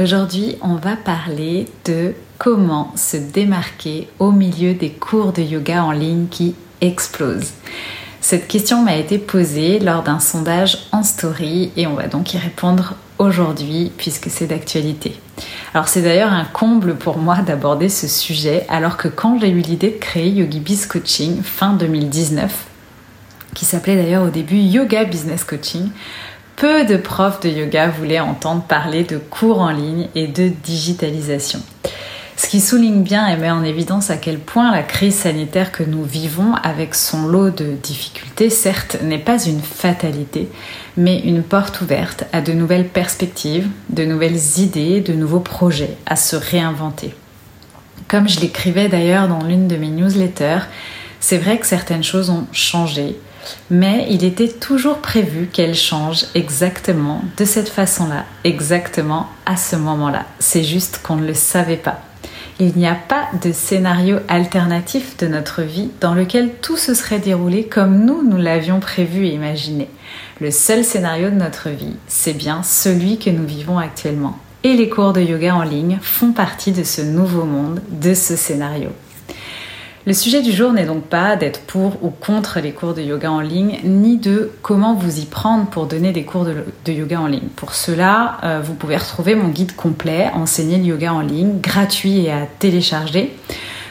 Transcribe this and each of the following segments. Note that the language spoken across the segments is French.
Aujourd'hui, on va parler de comment se démarquer au milieu des cours de yoga en ligne qui explosent. Cette question m'a été posée lors d'un sondage en story et on va donc y répondre aujourd'hui puisque c'est d'actualité. Alors c'est d'ailleurs un comble pour moi d'aborder ce sujet alors que quand j'ai eu l'idée de créer YogiBiz Coaching fin 2019, qui s'appelait d'ailleurs au début Yoga Business Coaching, peu de profs de yoga voulaient entendre parler de cours en ligne et de digitalisation. Ce qui souligne bien et met en évidence à quel point la crise sanitaire que nous vivons, avec son lot de difficultés, certes, n'est pas une fatalité, mais une porte ouverte à de nouvelles perspectives, de nouvelles idées, de nouveaux projets à se réinventer. Comme je l'écrivais d'ailleurs dans l'une de mes newsletters, c'est vrai que certaines choses ont changé, mais il était toujours prévu qu'elles changent exactement de cette façon-là, exactement à ce moment-là. C'est juste qu'on ne le savait pas. Il n'y a pas de scénario alternatif de notre vie dans lequel tout se serait déroulé comme nous, nous l'avions prévu et imaginé. Le seul scénario de notre vie, c'est bien celui que nous vivons actuellement. Et les cours de yoga en ligne font partie de ce nouveau monde, de ce scénario. Le sujet du jour n'est donc pas d'être pour ou contre les cours de yoga en ligne, ni de comment vous y prendre pour donner des cours de, yoga en ligne. Pour cela, euh, vous pouvez retrouver mon guide complet Enseigner le yoga en ligne, gratuit et à télécharger.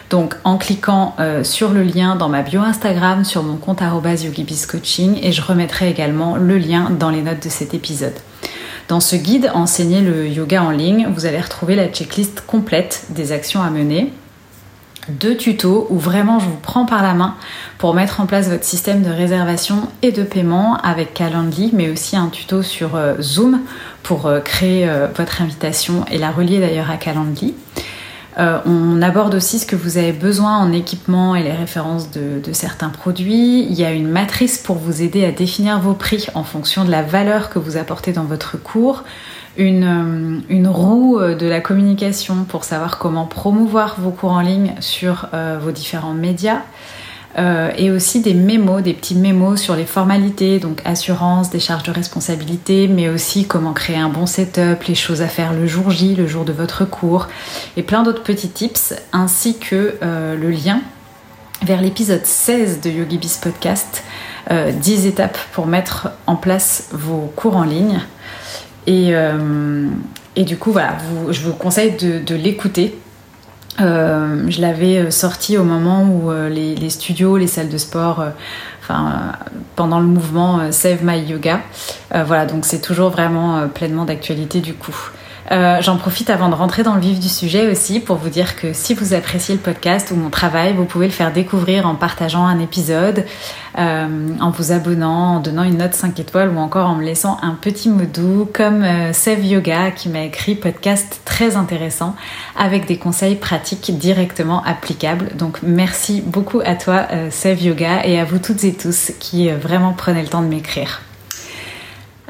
Donc en cliquant euh, sur le lien dans ma bio Instagram, sur mon compte @yogibiscoaching et je remettrai également le lien dans les notes de cet épisode. Dans ce guide Enseigner le yoga en ligne, vous allez retrouver la checklist complète des actions à mener deux tutos où vraiment je vous prends par la main pour mettre en place votre système de réservation et de paiement avec Calendly, mais aussi un tuto sur euh, Zoom pour euh, créer euh, votre invitation et la relier d'ailleurs à Calendly. on aborde aussi ce que vous avez besoin en équipement et les références de, de, certains produits. Il y a une matrice pour vous aider à définir vos prix en fonction de la valeur que vous apportez dans votre cours une, euh, une, roue euh, de la communication pour savoir comment promouvoir vos cours en ligne sur euh, vos différents médias. et aussi des mémos, des petits mémos sur les formalités, donc assurance, des charges de responsabilité, mais aussi comment créer un bon setup, les choses à faire le jour J, le jour de votre cours, et plein d'autres petits tips, ainsi que le lien vers l'épisode 16 de YogiBiz Podcast, 10 étapes pour mettre en place vos cours en ligne. Euh, et, du coup, voilà, je vous conseille de, l'écouter. Euh, je l'avais euh, sorti au moment où les, studios, les salles de sport, pendant le mouvement Save My Yoga. voilà, donc c'est toujours vraiment pleinement d'actualité du coup. Euh, j'en profite avant de rentrer dans le vif du sujet aussi pour vous dire que si vous appréciez le podcast ou mon travail, vous pouvez le faire découvrir en partageant un épisode, euh, en vous abonnant, en donnant une note 5 étoiles ou encore en me laissant un petit mot doux comme euh, Sev Yoga qui m'a écrit podcast très intéressant avec des conseils pratiques directement applicables. Donc merci beaucoup à toi Sev Yoga et à vous toutes et tous qui vraiment prenez le temps de m'écrire.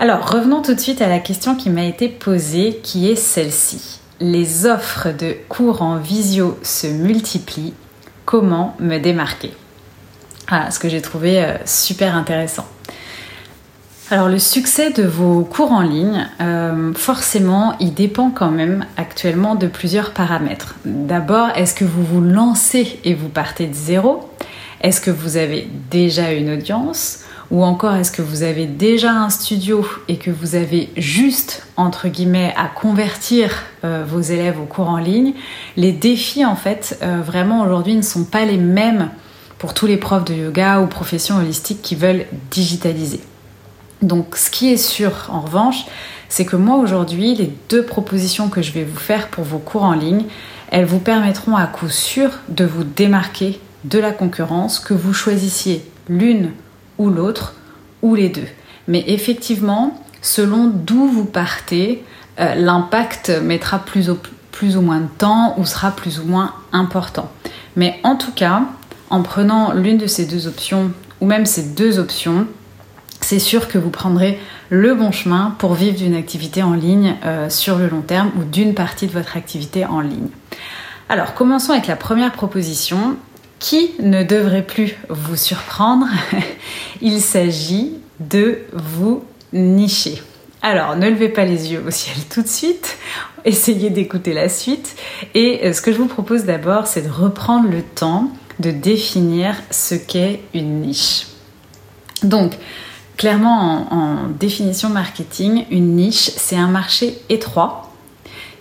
Alors, revenons tout de suite à la question qui m'a été posée, qui est celle-ci. Les offres de cours en visio se multiplient. Comment me démarquer? Voilà ce que j'ai trouvé euh, super intéressant. Alors le succès de vos cours en ligne, euh, forcément, il dépend quand même actuellement de plusieurs paramètres. D'abord, est-ce que vous vous lancez et vous partez de zéro? Est-ce que vous avez déjà une audience? Ou encore est-ce que vous avez déjà un studio et que vous avez juste, entre guillemets, à convertir euh, vos élèves au cours en ligne? Les défis, en fait, euh, vraiment aujourd'hui ne sont pas les mêmes pour tous les profs de yoga ou professions holistiques qui veulent digitaliser. Donc ce qui est sûr, en revanche, c'est que moi aujourd'hui, les deux propositions que je vais vous faire pour vos cours en ligne, elles vous permettront à coup sûr de vous démarquer de la concurrence, que vous choisissiez l'une ou l'autre, ou les deux. Mais effectivement, selon d'où vous partez, euh, l'impact mettra plus, ou moins de temps ou sera plus ou moins important. Mais en tout cas, en prenant l'une de ces deux options, ou même ces deux options, c'est sûr que vous prendrez le bon chemin pour vivre d'une activité en ligne euh, sur le long terme ou d'une partie de votre activité en ligne. Alors commençons avec la première proposition qui ne devrait plus vous surprendre. Il s'agit de vous nicher. Alors, ne levez pas les yeux au ciel tout de suite. essayez d'écouter la suite. Et euh, ce que je vous propose d'abord, c'est de reprendre le temps de définir ce qu'est une niche. Donc, clairement, en, définition marketing, une niche, c'est un marché étroit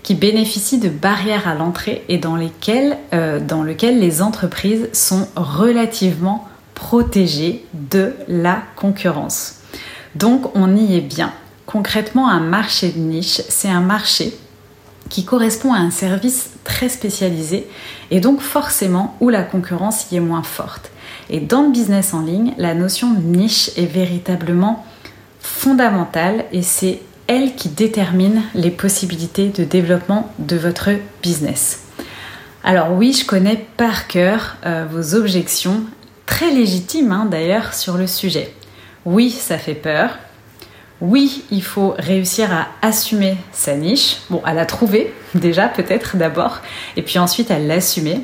qui bénéficie de barrières à l'entrée et dans, lesquelles, euh, dans lequel les entreprises sont relativement protégées de la concurrence. Donc on y est bien. Concrètement, un marché de niche, c'est un marché qui correspond à un service très spécialisé et donc forcément où la concurrence y est moins forte. Et dans le business en ligne, la notion de niche est véritablement fondamentale et c'est elle qui détermine les possibilités de développement de votre business. Alors oui, je connais par cœur euh, vos objections, très légitimes hein, d'ailleurs, sur le sujet. Oui, ça fait peur, oui, il faut réussir à assumer sa niche. Bon, à la trouver déjà peut-être d'abord, et puis ensuite à l'assumer.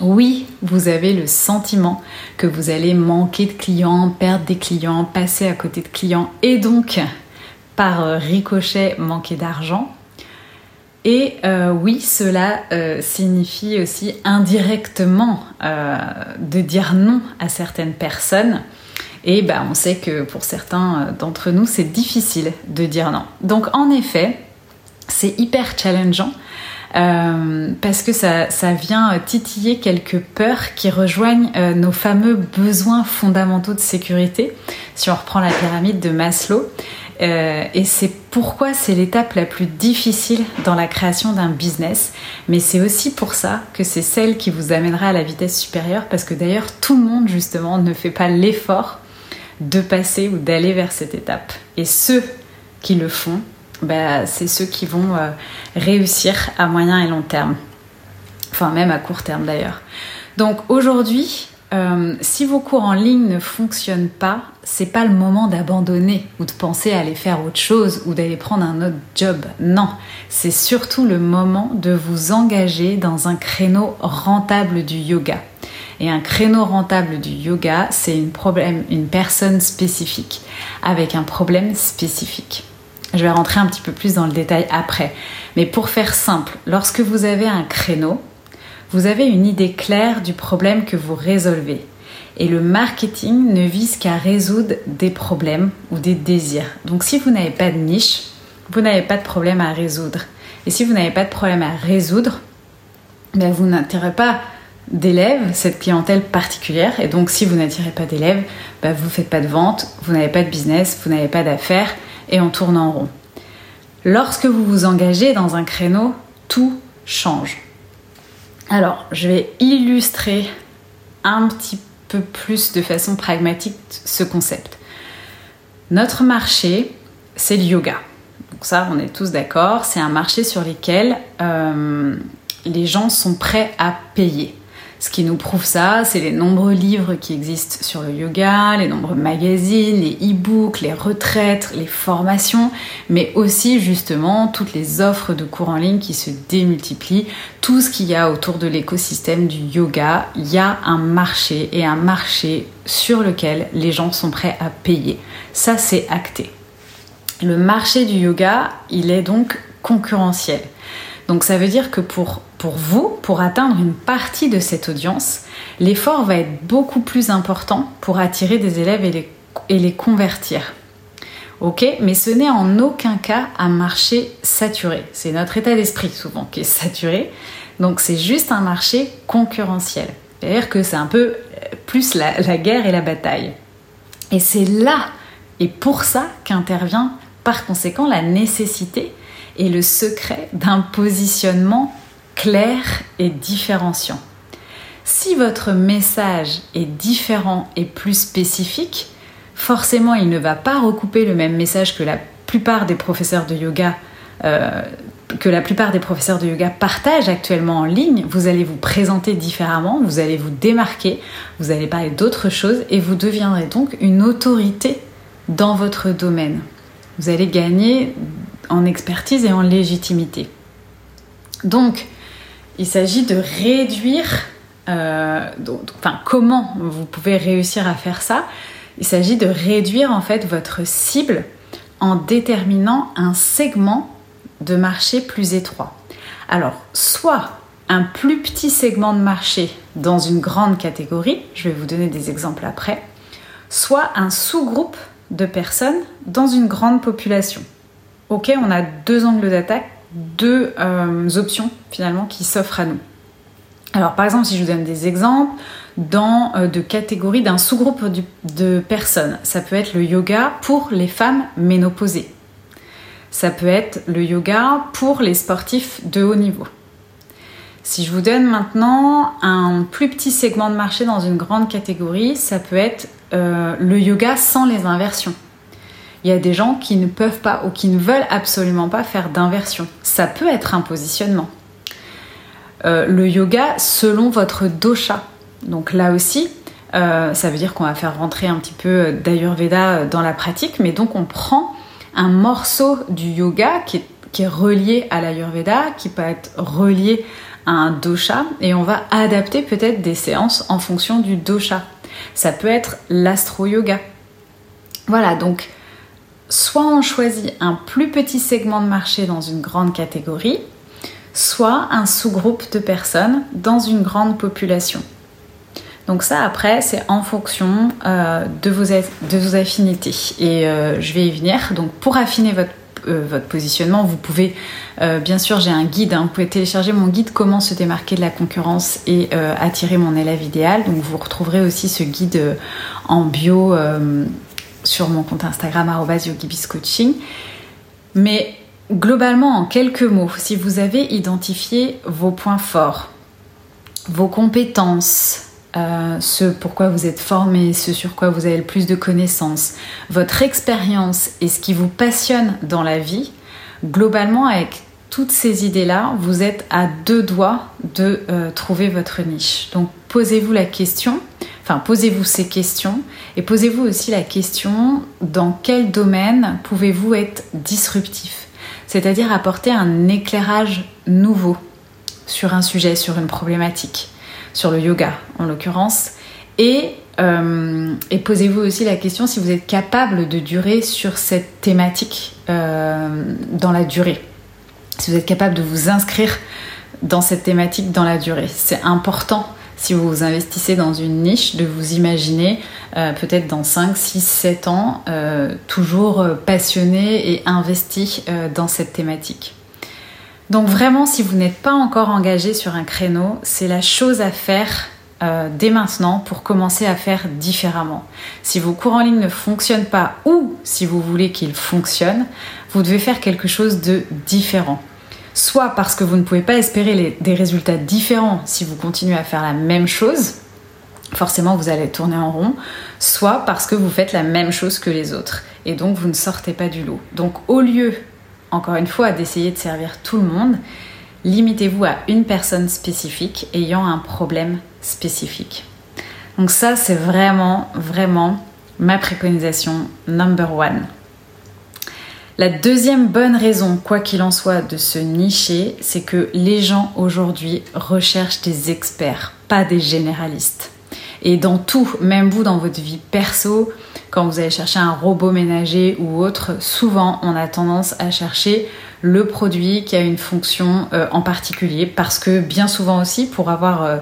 Oui, vous avez le sentiment que vous allez manquer de clients, perdre des clients, passer à côté de clients et donc par euh, ricochet manquer d'argent. Et euh, oui, cela euh, signifie aussi indirectement de dire non à certaines personnes et bah, on sait que pour certains d'entre nous, c'est difficile de dire non. Donc en effet, c'est hyper challengeant. Parce que ça, vient titiller quelques peurs qui rejoignent nos fameux besoins fondamentaux de sécurité, si on reprend la pyramide de Maslow. Et c'est pourquoi c'est l'étape la plus difficile dans la création d'un business, mais c'est aussi pour ça que c'est celle qui vous amènera à la vitesse supérieure, parce que d'ailleurs tout le monde justement ne fait pas l'effort de passer ou d'aller vers cette étape. Et ceux qui le font, bah, c'est ceux qui vont euh, réussir à moyen et long terme. Enfin, même à court terme d'ailleurs. Donc aujourd'hui, euh, si vos cours en ligne ne fonctionnent pas, c'est pas le moment d'abandonner ou de penser à aller faire autre chose ou d'aller prendre un autre job. Non, c'est surtout le moment de vous engager dans un créneau rentable du yoga. Et un créneau rentable du yoga, c'est une, personne spécifique, avec un problème spécifique. Je vais rentrer un petit peu plus dans le détail après. Mais pour faire simple, lorsque vous avez un créneau, vous avez une idée claire du problème que vous résolvez. Et le marketing ne vise qu'à résoudre des problèmes ou des désirs. Donc si vous n'avez pas de niche, vous n'avez pas de problème à résoudre. Et si vous n'avez pas de problème à résoudre, ben vous n'attirez pas d'élèves, cette clientèle particulière. Et donc, si vous n'attirez pas d'élèves, bah, vous ne faites pas de vente, vous n'avez pas de business, vous n'avez pas d'affaires et on tourne en rond. Lorsque vous vous engagez dans un créneau, tout change. Alors, je vais illustrer un petit peu plus de façon pragmatique ce concept. Notre marché, c'est le yoga. Donc ça, on est tous d'accord, c'est un marché sur lequel euh, les gens sont prêts à payer. Ce qui nous prouve ça, c'est les nombreux livres qui existent sur le yoga, les nombreux magazines, les e-books, les retraites, les formations, mais aussi justement toutes les offres de cours en ligne qui se démultiplient, tout ce qu'il y a autour de l'écosystème du yoga, il y a un marché et un marché sur lequel les gens sont prêts à payer. Ça, c'est acté. Le marché du yoga, il est donc concurrentiel. Donc ça veut dire que pour, pour vous, pour atteindre une partie de cette audience, l'effort va être beaucoup plus important pour attirer des élèves et les, et les convertir. Ok, mais ce n'est en aucun cas un marché saturé. C'est notre état d'esprit souvent qui est saturé. Donc c'est juste un marché concurrentiel. C'est-à-dire que c'est un peu plus la, la guerre et la bataille. Et c'est là et pour ça qu'intervient par conséquent la nécessité et le secret d'un positionnement clair et différenciant. Si votre message est différent et plus spécifique, forcément il ne va pas recouper le même message que la plupart des professeurs de yoga euh, que la plupart des professeurs de yoga partagent actuellement en ligne, vous allez vous présenter différemment, vous allez vous démarquer, vous allez parler d'autres choses et vous deviendrez donc une autorité dans votre domaine. Vous allez gagner en expertise et en légitimité. Donc, il s'agit de réduire, euh, enfin comment vous pouvez réussir à faire ça Il s'agit de réduire en fait votre cible en déterminant un segment de marché plus étroit. Alors, soit un plus petit segment de marché dans une grande catégorie, je vais vous donner des exemples après, soit un sous-groupe de personnes dans une grande population. Ok, on a deux angles d'attaque, deux euh, options finalement qui s'offrent à nous. Alors par exemple, si je vous donne des exemples, dans euh, de catégories d'un sous-groupe de personnes, ça peut être le yoga pour les femmes ménopausées. Ça peut être le yoga pour les sportifs de haut niveau. Si je vous donne maintenant un plus petit segment de marché dans une grande catégorie, ça peut être euh, le yoga sans les inversions. Il y a des gens qui ne peuvent pas ou qui ne veulent absolument pas faire d'inversion. Ça peut être un positionnement. Euh, le yoga selon votre dosha. Donc là aussi, euh, ça veut dire qu'on va faire rentrer un petit peu d'Ayurveda dans la pratique, mais donc on prend un morceau du yoga qui est, qui est relié à l'Ayurveda, qui peut être relié à un dosha, et on va adapter peut-être des séances en fonction du dosha. Ça peut être l'astro-yoga. Voilà, donc soit on choisit un plus petit segment de marché dans une grande catégorie, soit un sous-groupe de personnes dans une grande population. Donc ça, après, c'est en fonction euh, de, vos affinités. Et euh, je vais y venir. Donc pour affiner votre, euh, positionnement, vous pouvez, bien sûr, j'ai un guide. Hein. vous pouvez télécharger mon guide Comment se démarquer de la concurrence et attirer mon élève idéal. Donc vous retrouverez aussi ce guide en bio sur mon compte Instagram @yogibiscoaching. Mais Globalement, en quelques mots, si vous avez identifié vos points forts, vos compétences, euh, ce pourquoi vous êtes formé, ce sur quoi vous avez le plus de connaissances, votre expérience et ce qui vous passionne dans la vie, globalement, avec toutes ces idées-là, vous êtes à deux doigts de euh, trouver votre niche. Donc posez-vous la question, enfin posez-vous ces questions et posez-vous aussi la question dans quel domaine pouvez-vous être disruptif? C'est-à-dire apporter un éclairage nouveau sur un sujet, sur une problématique, sur le yoga en l'occurrence, et, euh, posez-vous aussi la question si vous êtes capable de durer sur cette thématique euh, dans la durée, si vous êtes capable de vous inscrire dans cette thématique dans la durée. C'est important si vous investissez dans une niche, de vous imaginer euh, peut-être dans 5, 6, 7 ans, euh, toujours euh, passionné et investi dans cette thématique. Donc vraiment, si vous n'êtes pas encore engagé sur un créneau, c'est la chose à faire dès maintenant pour commencer à faire différemment. Si vos cours en ligne ne fonctionnent pas ou si vous voulez qu'ils fonctionnent, vous devez faire quelque chose de différent soit parce que vous ne pouvez pas espérer des résultats différents si vous continuez à faire la même chose, forcément vous allez tourner en rond, soit parce que vous faites la même chose que les autres et donc vous ne sortez pas du lot. Donc au lieu, encore une fois, d'essayer de servir tout le monde, limitez-vous à une personne spécifique ayant un problème spécifique. Donc ça, c'est vraiment, vraiment ma préconisation number one. La deuxième bonne raison, quoi qu'il en soit, de se nicher, c'est que les gens aujourd'hui recherchent des experts, pas des généralistes. Et dans tout, même vous dans votre vie perso, quand vous allez chercher un robot ménager ou autre, souvent on a tendance à chercher le produit qui a une fonction euh, en particulier parce que bien souvent aussi pour avoir euh,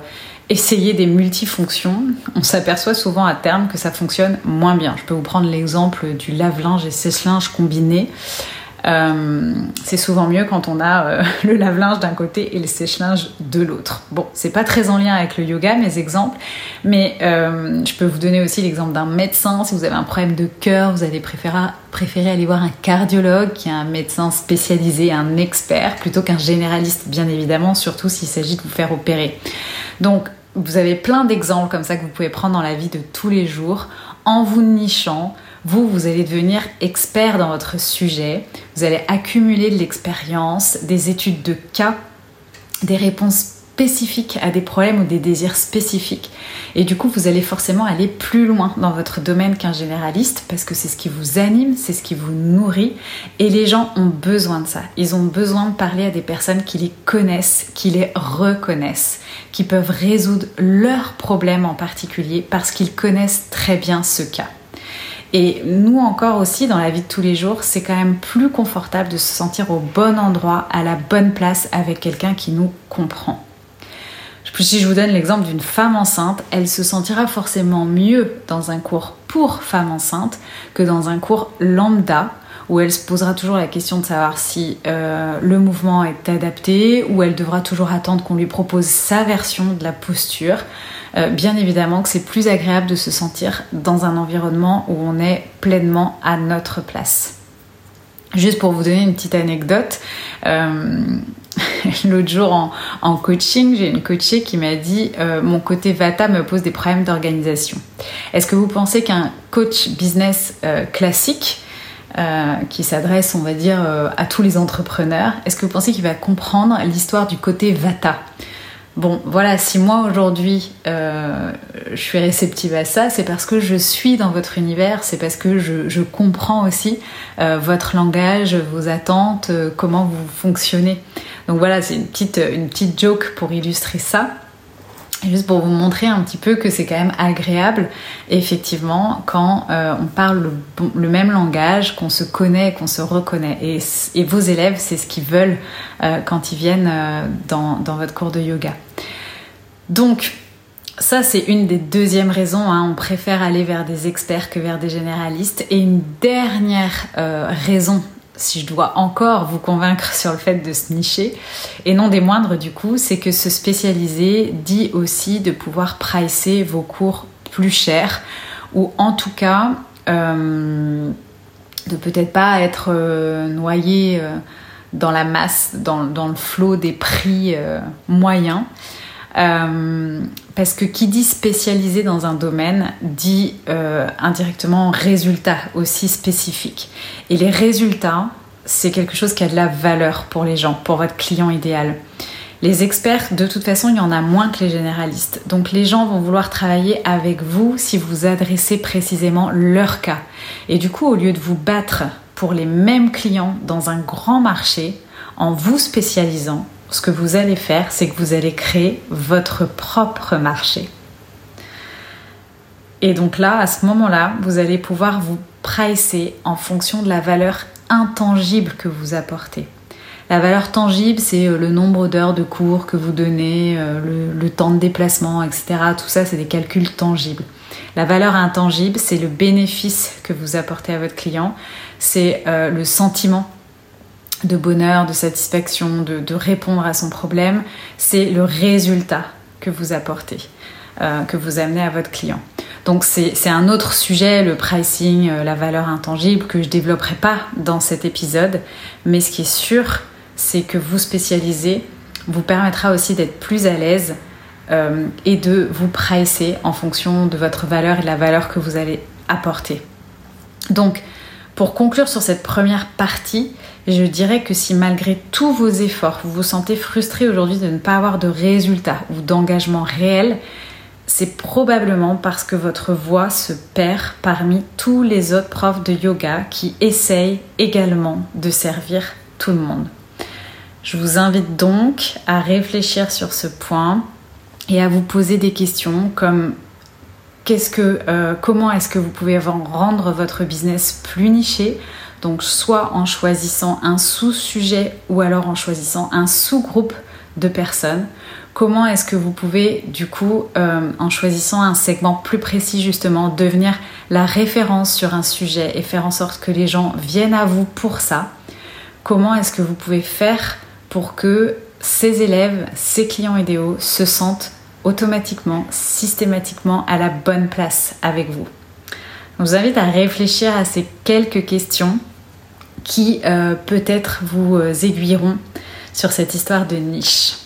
essayer des multifonctions, on s'aperçoit souvent à terme que ça fonctionne moins bien. Je peux vous prendre l'exemple du lave-linge et sèche-linge combiné. Euh, c'est souvent mieux quand on a euh, le lave-linge d'un côté et le sèche-linge de l'autre. Bon, c'est pas très en lien avec le yoga, mes exemples, mais euh, je peux vous donner aussi l'exemple d'un médecin. Si vous avez un problème de cœur, vous allez préférer, préférer aller voir un cardiologue qui est un médecin spécialisé, un expert, plutôt qu'un généraliste, bien évidemment, surtout s'il s'agit de vous faire opérer. Donc, vous avez plein d'exemples comme ça que vous pouvez prendre dans la vie de tous les jours en vous nichant. Vous, vous allez devenir expert dans votre sujet, vous allez accumuler de l'expérience, des études de cas, des réponses spécifiques à des problèmes ou des désirs spécifiques. Et du coup, vous allez forcément aller plus loin dans votre domaine qu'un généraliste parce que c'est ce qui vous anime, c'est ce qui vous nourrit. Et les gens ont besoin de ça. Ils ont besoin de parler à des personnes qui les connaissent, qui les reconnaissent, qui peuvent résoudre leurs problèmes en particulier parce qu'ils connaissent très bien ce cas. Et nous encore aussi, dans la vie de tous les jours, c'est quand même plus confortable de se sentir au bon endroit, à la bonne place, avec quelqu'un qui nous comprend. Si je vous donne l'exemple d'une femme enceinte, elle se sentira forcément mieux dans un cours pour femme enceinte que dans un cours lambda où elle se posera toujours la question de savoir si euh, le mouvement est adapté, ou elle devra toujours attendre qu'on lui propose sa version de la posture. Euh, bien évidemment que c'est plus agréable de se sentir dans un environnement où on est pleinement à notre place. Juste pour vous donner une petite anecdote, euh, l'autre jour en, coaching, j'ai une coachée qui m'a dit Mon côté Vata me pose des problèmes d'organisation. Est-ce que vous pensez qu'un coach business classique euh, qui s'adresse, on va dire, euh, à tous les entrepreneurs. Est-ce que vous pensez qu'il va comprendre l'histoire du côté Vata? Bon, voilà, si moi aujourd'hui euh, je suis réceptive à ça, c'est parce que je suis dans votre univers, c'est parce que je, comprends aussi votre langage, vos attentes, comment vous fonctionnez. Donc voilà, c'est une petite joke pour illustrer ça. Juste pour vous montrer un petit peu que c'est quand même agréable, effectivement, quand euh, on parle le, même langage, qu'on se connaît, qu'on se reconnaît. Et, vos élèves, c'est ce qu'ils veulent euh, quand ils viennent euh, dans, votre cours de yoga. Donc, ça, c'est une des deuxièmes raisons. Hein. On préfère aller vers des experts que vers des généralistes. Et une dernière raison si je dois encore vous convaincre sur le fait de se nicher, et non des moindres du coup, c'est que se spécialiser dit aussi de pouvoir pricer vos cours plus chers, ou en tout cas euh, de peut-être pas être euh, noyé euh, dans la masse, dans, le flot des prix moyens. Euh, parce que qui dit spécialisé dans un domaine dit euh, indirectement résultat aussi spécifique. Et les résultats, c'est quelque chose qui a de la valeur pour les gens, pour votre client idéal. Les experts, de toute façon, il y en a moins que les généralistes. Donc les gens vont vouloir travailler avec vous si vous adressez précisément leur cas. Et du coup, au lieu de vous battre pour les mêmes clients dans un grand marché, en vous spécialisant, ce que vous allez faire, c'est que vous allez créer votre propre marché. Et donc là, à ce moment-là, vous allez pouvoir vous pricer en fonction de la valeur intangible que vous apportez. La valeur tangible, c'est euh, le nombre d'heures de cours que vous donnez, euh, le, temps de déplacement, etc. Tout ça, c'est des calculs tangibles. La valeur intangible, c'est le bénéfice que vous apportez à votre client, c'est euh, le sentiment de bonheur, de satisfaction, de, répondre à son problème, c'est le résultat que vous apportez, euh, que vous amenez à votre client. Donc c'est un autre sujet, le pricing, euh, la valeur intangible, que je développerai pas dans cet épisode. Mais ce qui est sûr, c'est que vous spécialiser vous permettra aussi d'être plus à l'aise euh, et de vous pricer en fonction de votre valeur et de la valeur que vous allez apporter. Donc, pour conclure sur cette première partie, je dirais que si malgré tous vos efforts, vous vous sentez frustré aujourd'hui de ne pas avoir de résultats ou d'engagement réel, c'est probablement parce que votre voix se perd parmi tous les autres profs de yoga qui essayent également de servir tout le monde. Je vous invite donc à réfléchir sur ce point et à vous poser des questions comme euh, comment est-ce que vous pouvez rendre votre business plus niché? Donc soit en choisissant un sous-sujet ou alors en choisissant un sous-groupe de personnes. Comment est-ce que vous pouvez du coup, euh, en choisissant un segment plus précis justement, devenir la référence sur un sujet et faire en sorte que les gens viennent à vous pour ça? Comment est-ce que vous pouvez faire pour que ces élèves, ces clients idéaux se sentent automatiquement, systématiquement à la bonne place avec vous je vous invite à réfléchir à ces quelques questions qui euh, peut-être vous euh, aiguilleront sur cette histoire de niche.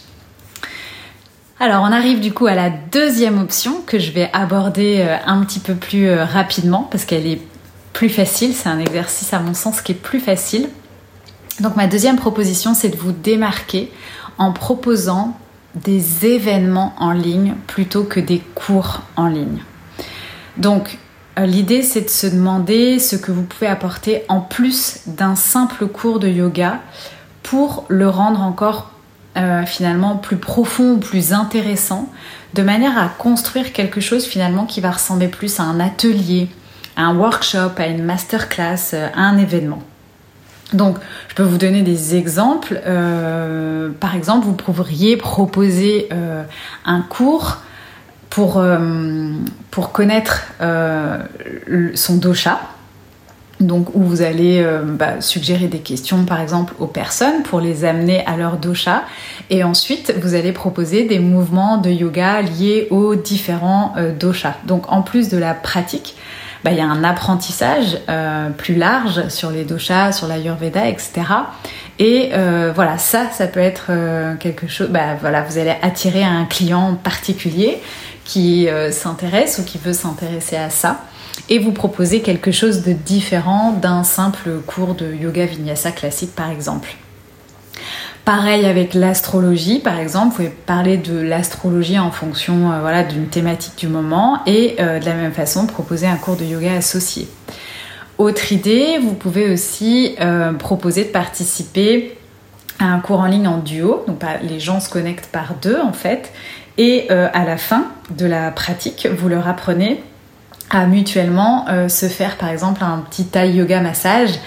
Alors on arrive du coup à la deuxième option que je vais aborder euh, un petit peu plus rapidement parce qu'elle est plus facile, c'est un exercice à mon sens qui est plus facile. Donc ma deuxième proposition c'est de vous démarquer en proposant des événements en ligne plutôt que des cours en ligne. Donc euh, l'idée, c'est de se demander ce que vous pouvez apporter en plus d'un simple cours de yoga pour le rendre encore euh, finalement plus profond, plus intéressant, de manière à construire quelque chose finalement qui va ressembler plus à un atelier, un workshop, à une masterclass, à un événement. Donc, je peux vous donner des exemples. Euh, par exemple, vous pourriez proposer euh, un cours pour, euh, connaître son dosha. Donc, où vous allez bah, suggérer des questions, par exemple, aux personnes pour les amener à leur dosha. Et ensuite, vous allez proposer des mouvements de yoga liés aux différents doshas. Donc, en plus de la pratique, bah, il y a un apprentissage euh, plus large sur les doshas, sur l'ayurveda, etc. Et euh, voilà, ça, ça peut être euh, quelque chose. Bah, voilà, vous allez attirer un client particulier qui s'intéresse ou qui veut s'intéresser à ça et vous proposer quelque chose de différent d'un simple cours de yoga vinyasa classique par exemple. Pareil avec l'astrologie, par exemple, vous pouvez parler de l'astrologie en fonction euh, voilà, d'une thématique du moment et euh, de la même façon proposer un cours de yoga associé. Autre idée, vous pouvez aussi euh, proposer de participer à un cours en ligne en duo. Donc les gens se connectent par deux en fait. Et à la fin de la pratique, vous leur apprenez à mutuellement se faire par exemple un petit Thai yoga massage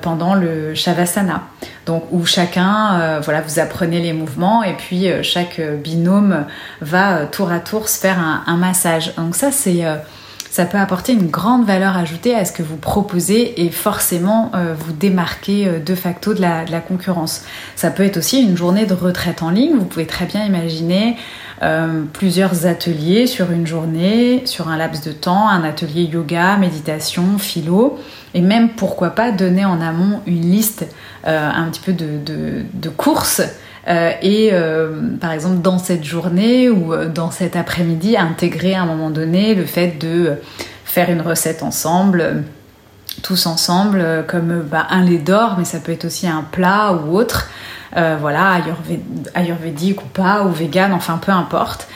pendant le Shavasana donc où chacun, euh, voilà, vous apprenez les mouvements et puis euh, chaque binôme va euh, tour à tour se faire un, massage. Donc ça, c'est ça peut apporter une grande valeur ajoutée à ce que vous proposez et forcément vous démarquer de facto de la, concurrence. Ça peut être aussi une journée de retraite en ligne. Vous pouvez très bien imaginer plusieurs ateliers sur une journée, sur un laps de temps, un atelier yoga, méditation, philo, et même pourquoi pas donner en amont une liste euh, un petit peu de, courses. Euh, et euh, par exemple dans cette journée ou dans cet après-midi intégrer à un moment donné le fait de faire une recette ensemble tous ensemble comme bah, un lait d'or mais ça peut être aussi un plat ou autre voilà ayurvédique ou pas ou vegan enfin peu importe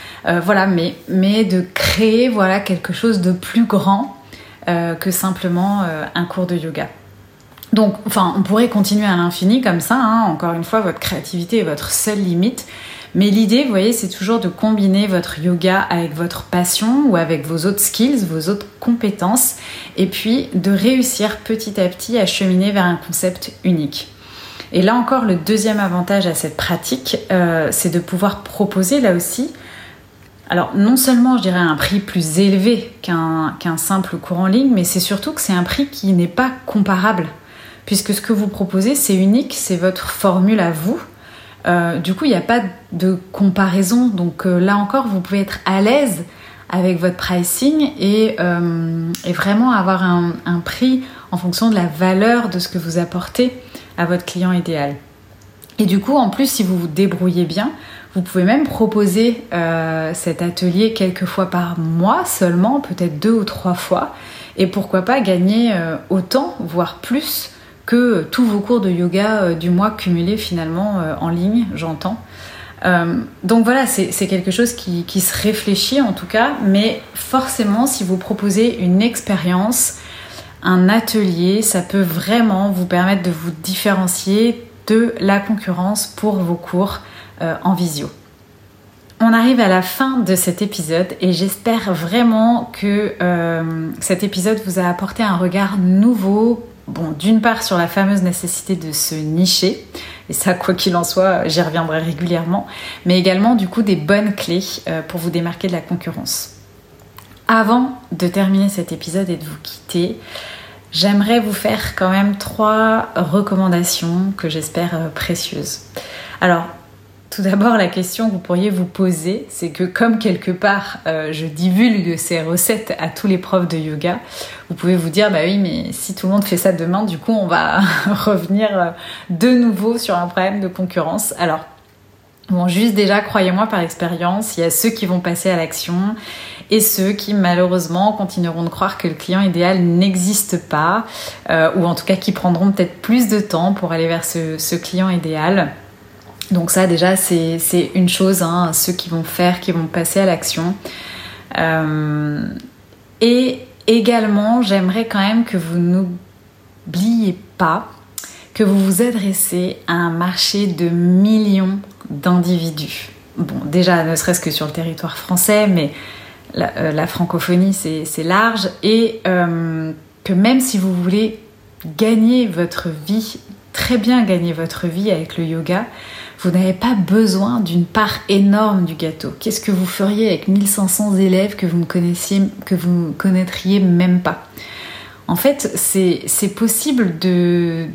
voilà mais, mais de créer voilà quelque chose de plus grand que simplement un cours de yoga donc, enfin, on pourrait continuer à l'infini comme ça. Hein. Encore une fois, votre créativité est votre seule limite. Mais l'idée, vous voyez, c'est toujours de combiner votre yoga avec votre passion ou avec vos autres skills, vos autres compétences, et puis de réussir petit à petit à cheminer vers un concept unique. Et là encore, le deuxième avantage à cette pratique, euh, c'est de pouvoir proposer là aussi, alors non seulement je dirais un prix plus élevé qu'un simple cours en ligne, mais c'est surtout que c'est un prix qui n'est pas comparable puisque ce que vous proposez, c'est unique, c'est votre formule à vous. Euh, du coup, il n'y a pas de comparaison. Donc euh, là encore, vous pouvez être à l'aise avec votre pricing et, euh, vraiment avoir un, prix en fonction de la valeur de ce que vous apportez à votre client idéal. Et du coup, en plus, si vous vous débrouillez bien, vous pouvez même proposer cet atelier quelques fois par mois seulement, peut-être deux ou trois fois, et pourquoi pas gagner autant, voire plus que tous vos cours de yoga euh, du mois cumulés finalement euh, en ligne, j'entends. Euh, donc voilà, c'est quelque chose qui, se réfléchit en tout cas, mais forcément, si vous proposez une expérience, un atelier, ça peut vraiment vous permettre de vous différencier de la concurrence pour vos cours en visio. On arrive à la fin de cet épisode et j'espère vraiment que cet épisode vous a apporté un regard nouveau bon, d'une part sur la fameuse nécessité de se nicher, et ça, quoi qu'il en soit, j'y reviendrai régulièrement, mais également du coup des bonnes clés euh, pour vous démarquer de la concurrence. Avant de terminer cet épisode et de vous quitter, j'aimerais vous faire quand même trois recommandations que j'espère euh, précieuses. Alors, tout d'abord, la question que vous pourriez vous poser, c'est que comme quelque part euh, je divulgue ces recettes à tous les profs de yoga, vous pouvez vous dire, bah oui, mais si tout le monde fait ça demain, du coup, on va revenir euh, de nouveau sur un problème de concurrence. Alors, bon, juste déjà, croyez-moi par expérience, il y a ceux qui vont passer à l'action et ceux qui malheureusement continueront de croire que le client idéal n'existe pas, euh, ou en tout cas qui prendront peut-être plus de temps pour aller vers ce client idéal. Donc ça déjà c'est une chose, hein, ceux qui vont faire, qui vont passer à l'action. Euh, et également j'aimerais quand même que vous n'oubliez pas que vous vous adressez à un marché de millions d'individus. Bon déjà ne serait-ce que sur le territoire français, mais la, francophonie c'est large et que même si vous voulez gagner votre vie, très bien gagner votre vie avec le yoga, vous n'avez pas besoin d'une part énorme du gâteau. Qu'est-ce que vous feriez avec 1500 élèves que vous ne connaissiez, que vous connaîtriez même pas? En fait, c'est possible de,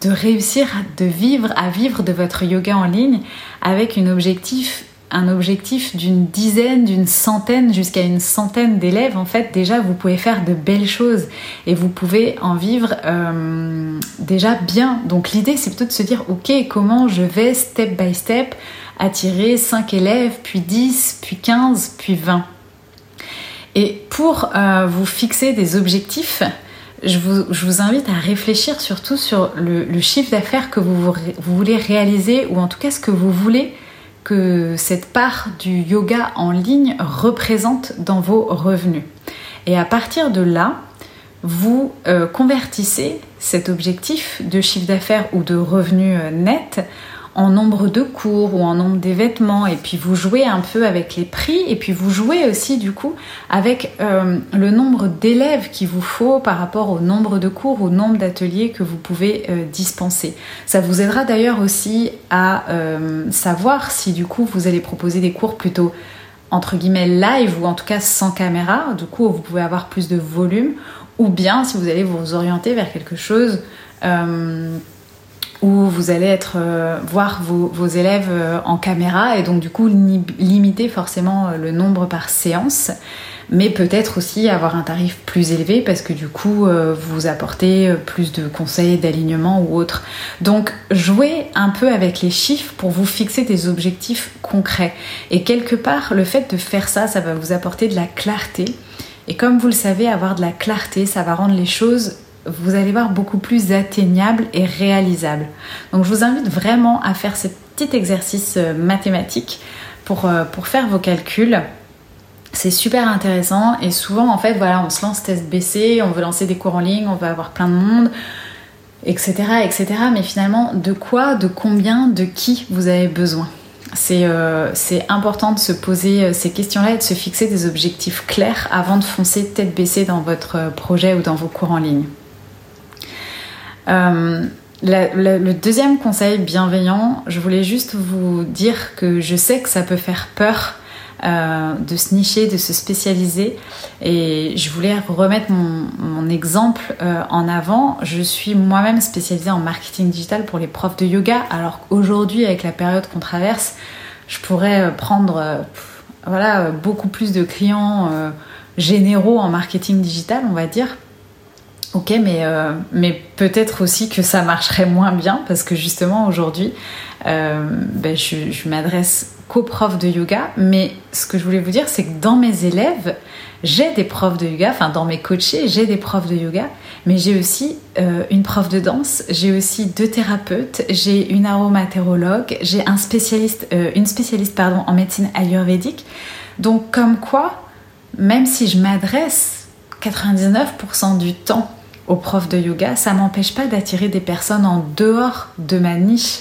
de réussir de vivre, à vivre de votre yoga en ligne avec un objectif objectif d'une dizaine, d'une centaine, jusqu'à une centaine d'élèves, en fait, déjà, vous pouvez faire de belles choses et vous pouvez en vivre euh, déjà bien. Donc l'idée, c'est plutôt de se dire, ok, comment je vais step by step attirer 5 élèves, puis 10, puis 15, puis 20. Et pour euh, vous fixer des objectifs, je vous, invite à réfléchir surtout sur le, chiffre d'affaires que vous, voulez réaliser ou en tout cas ce que vous voulez que cette part du yoga en ligne représente dans vos revenus. Et à partir de là, vous euh, convertissez cet objectif de chiffre d'affaires ou de revenus euh, net en nombre de cours ou en nombre d'événements. Et puis vous jouez un peu avec les prix. Et puis vous jouez aussi du coup avec euh, le nombre d'élèves qu'il vous faut par rapport au nombre de cours, au nombre d'ateliers que vous pouvez euh, dispenser. Ça vous aidera d'ailleurs aussi à euh, savoir si du coup vous allez proposer des cours plutôt entre guillemets live ou en tout cas sans caméra, du coup vous pouvez avoir plus de volume, ou bien si vous allez vous orienter vers quelque chose où vous allez être euh, voir vos, élèves euh, en caméra et donc du coup limiter forcément euh, le nombre par séance mais peut-être aussi avoir un tarif plus élevé parce que du coup vous apportez plus de conseils d'alignement ou autre. Donc jouez un peu avec les chiffres pour vous fixer des objectifs concrets. Et quelque part, le fait de faire ça, ça va vous apporter de la clarté. Et comme vous le savez, avoir de la clarté, ça va rendre les choses vous allez voir beaucoup plus atteignable et réalisable. Donc je vous invite vraiment à faire ce petit exercice euh, mathématique pour, euh, pour faire vos calculs. C'est super intéressant et souvent en fait voilà on se lance test BC, on veut lancer des cours en ligne, on veut avoir plein de monde, etc. etc. Mais finalement de quoi, de combien, de qui vous avez besoin? Euh, c'est important de se poser ces questions-là et de se fixer des objectifs clairs avant de foncer tête baissée dans votre projet ou dans vos cours en ligne. Euh, le deuxième conseil bienveillant, je voulais juste vous dire que je sais que ça peut faire peur euh, de se nicher, de se spécialiser. Et je voulais remettre mon, exemple euh, en avant. Je suis moi-même spécialisée en marketing digital pour les profs de yoga, alors qu'aujourd'hui, avec la période qu'on traverse, je pourrais prendre voilà, beaucoup plus de clients généraux en marketing digital, on va dire. Ok, mais, euh, mais peut-être aussi que ça marcherait moins bien parce que justement aujourd'hui, euh, ben, je, m'adresse qu'aux profs de yoga. Mais ce que je voulais vous dire, c'est que dans mes élèves, j'ai des profs de yoga, enfin dans mes coachés, j'ai des profs de yoga, mais j'ai aussi euh, une prof de danse, j'ai aussi deux thérapeutes, j'ai une aromatérologue, j'ai un spécialiste, une spécialiste pardon, en médecine ayurvédique. Donc comme quoi, même si je m'adresse 99% du temps aux profs de yoga, ça m'empêche pas d'attirer des personnes en dehors de ma niche.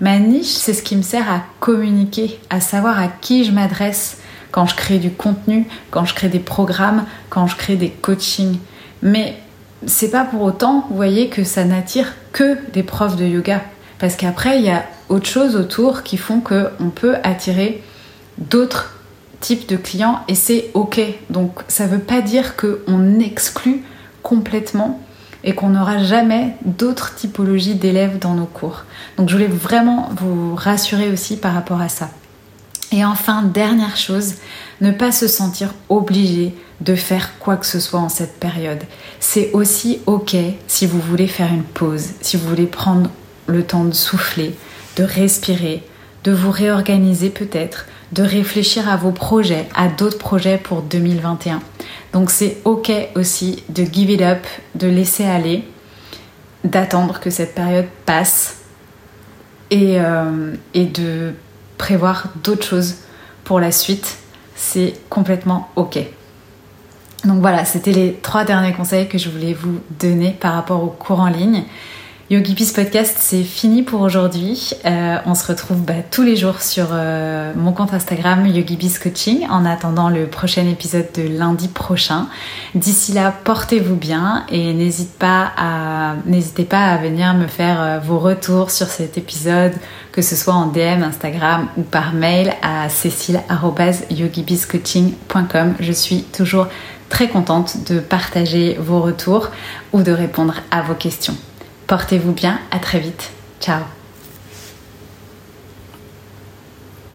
Ma niche, c'est ce qui me sert à communiquer, à savoir à qui je m'adresse quand je crée du contenu, quand je crée des programmes, quand je crée des coachings. Mais c'est pas pour autant, vous voyez, que ça n'attire que des profs de yoga. Parce qu'après, il y a autre chose autour qui font qu'on peut attirer d'autres types de clients et c'est ok. Donc ça veut pas dire qu'on exclut complètement et qu'on n'aura jamais d'autres typologies d'élèves dans nos cours. Donc je voulais vraiment vous rassurer aussi par rapport à ça. Et enfin, dernière chose, ne pas se sentir obligé de faire quoi que ce soit en cette période. C'est aussi ok si vous voulez faire une pause, si vous voulez prendre le temps de souffler, de respirer, de vous réorganiser peut-être, de réfléchir à vos projets, à d'autres projets pour 2021. Donc c'est ok aussi de give it up, de laisser aller, d'attendre que cette période passe et, euh, et de prévoir d'autres choses pour la suite. C'est complètement ok. Donc voilà, c'était les trois derniers conseils que je voulais vous donner par rapport au cours en ligne. Yogi Peace Podcast, c'est fini pour aujourd'hui. Euh, on se retrouve bah, tous les jours sur euh, mon compte Instagram Yogi Peace Coaching en attendant le prochain épisode de lundi prochain. D'ici là, portez-vous bien et n'hésitez pas à venir me faire euh, vos retours sur cet épisode, que ce soit en DM Instagram ou par mail à cécile@yogibiscoaching.com. Je suis toujours très contente de partager vos retours ou de répondre à vos questions. Portez-vous bien, à très vite. Ciao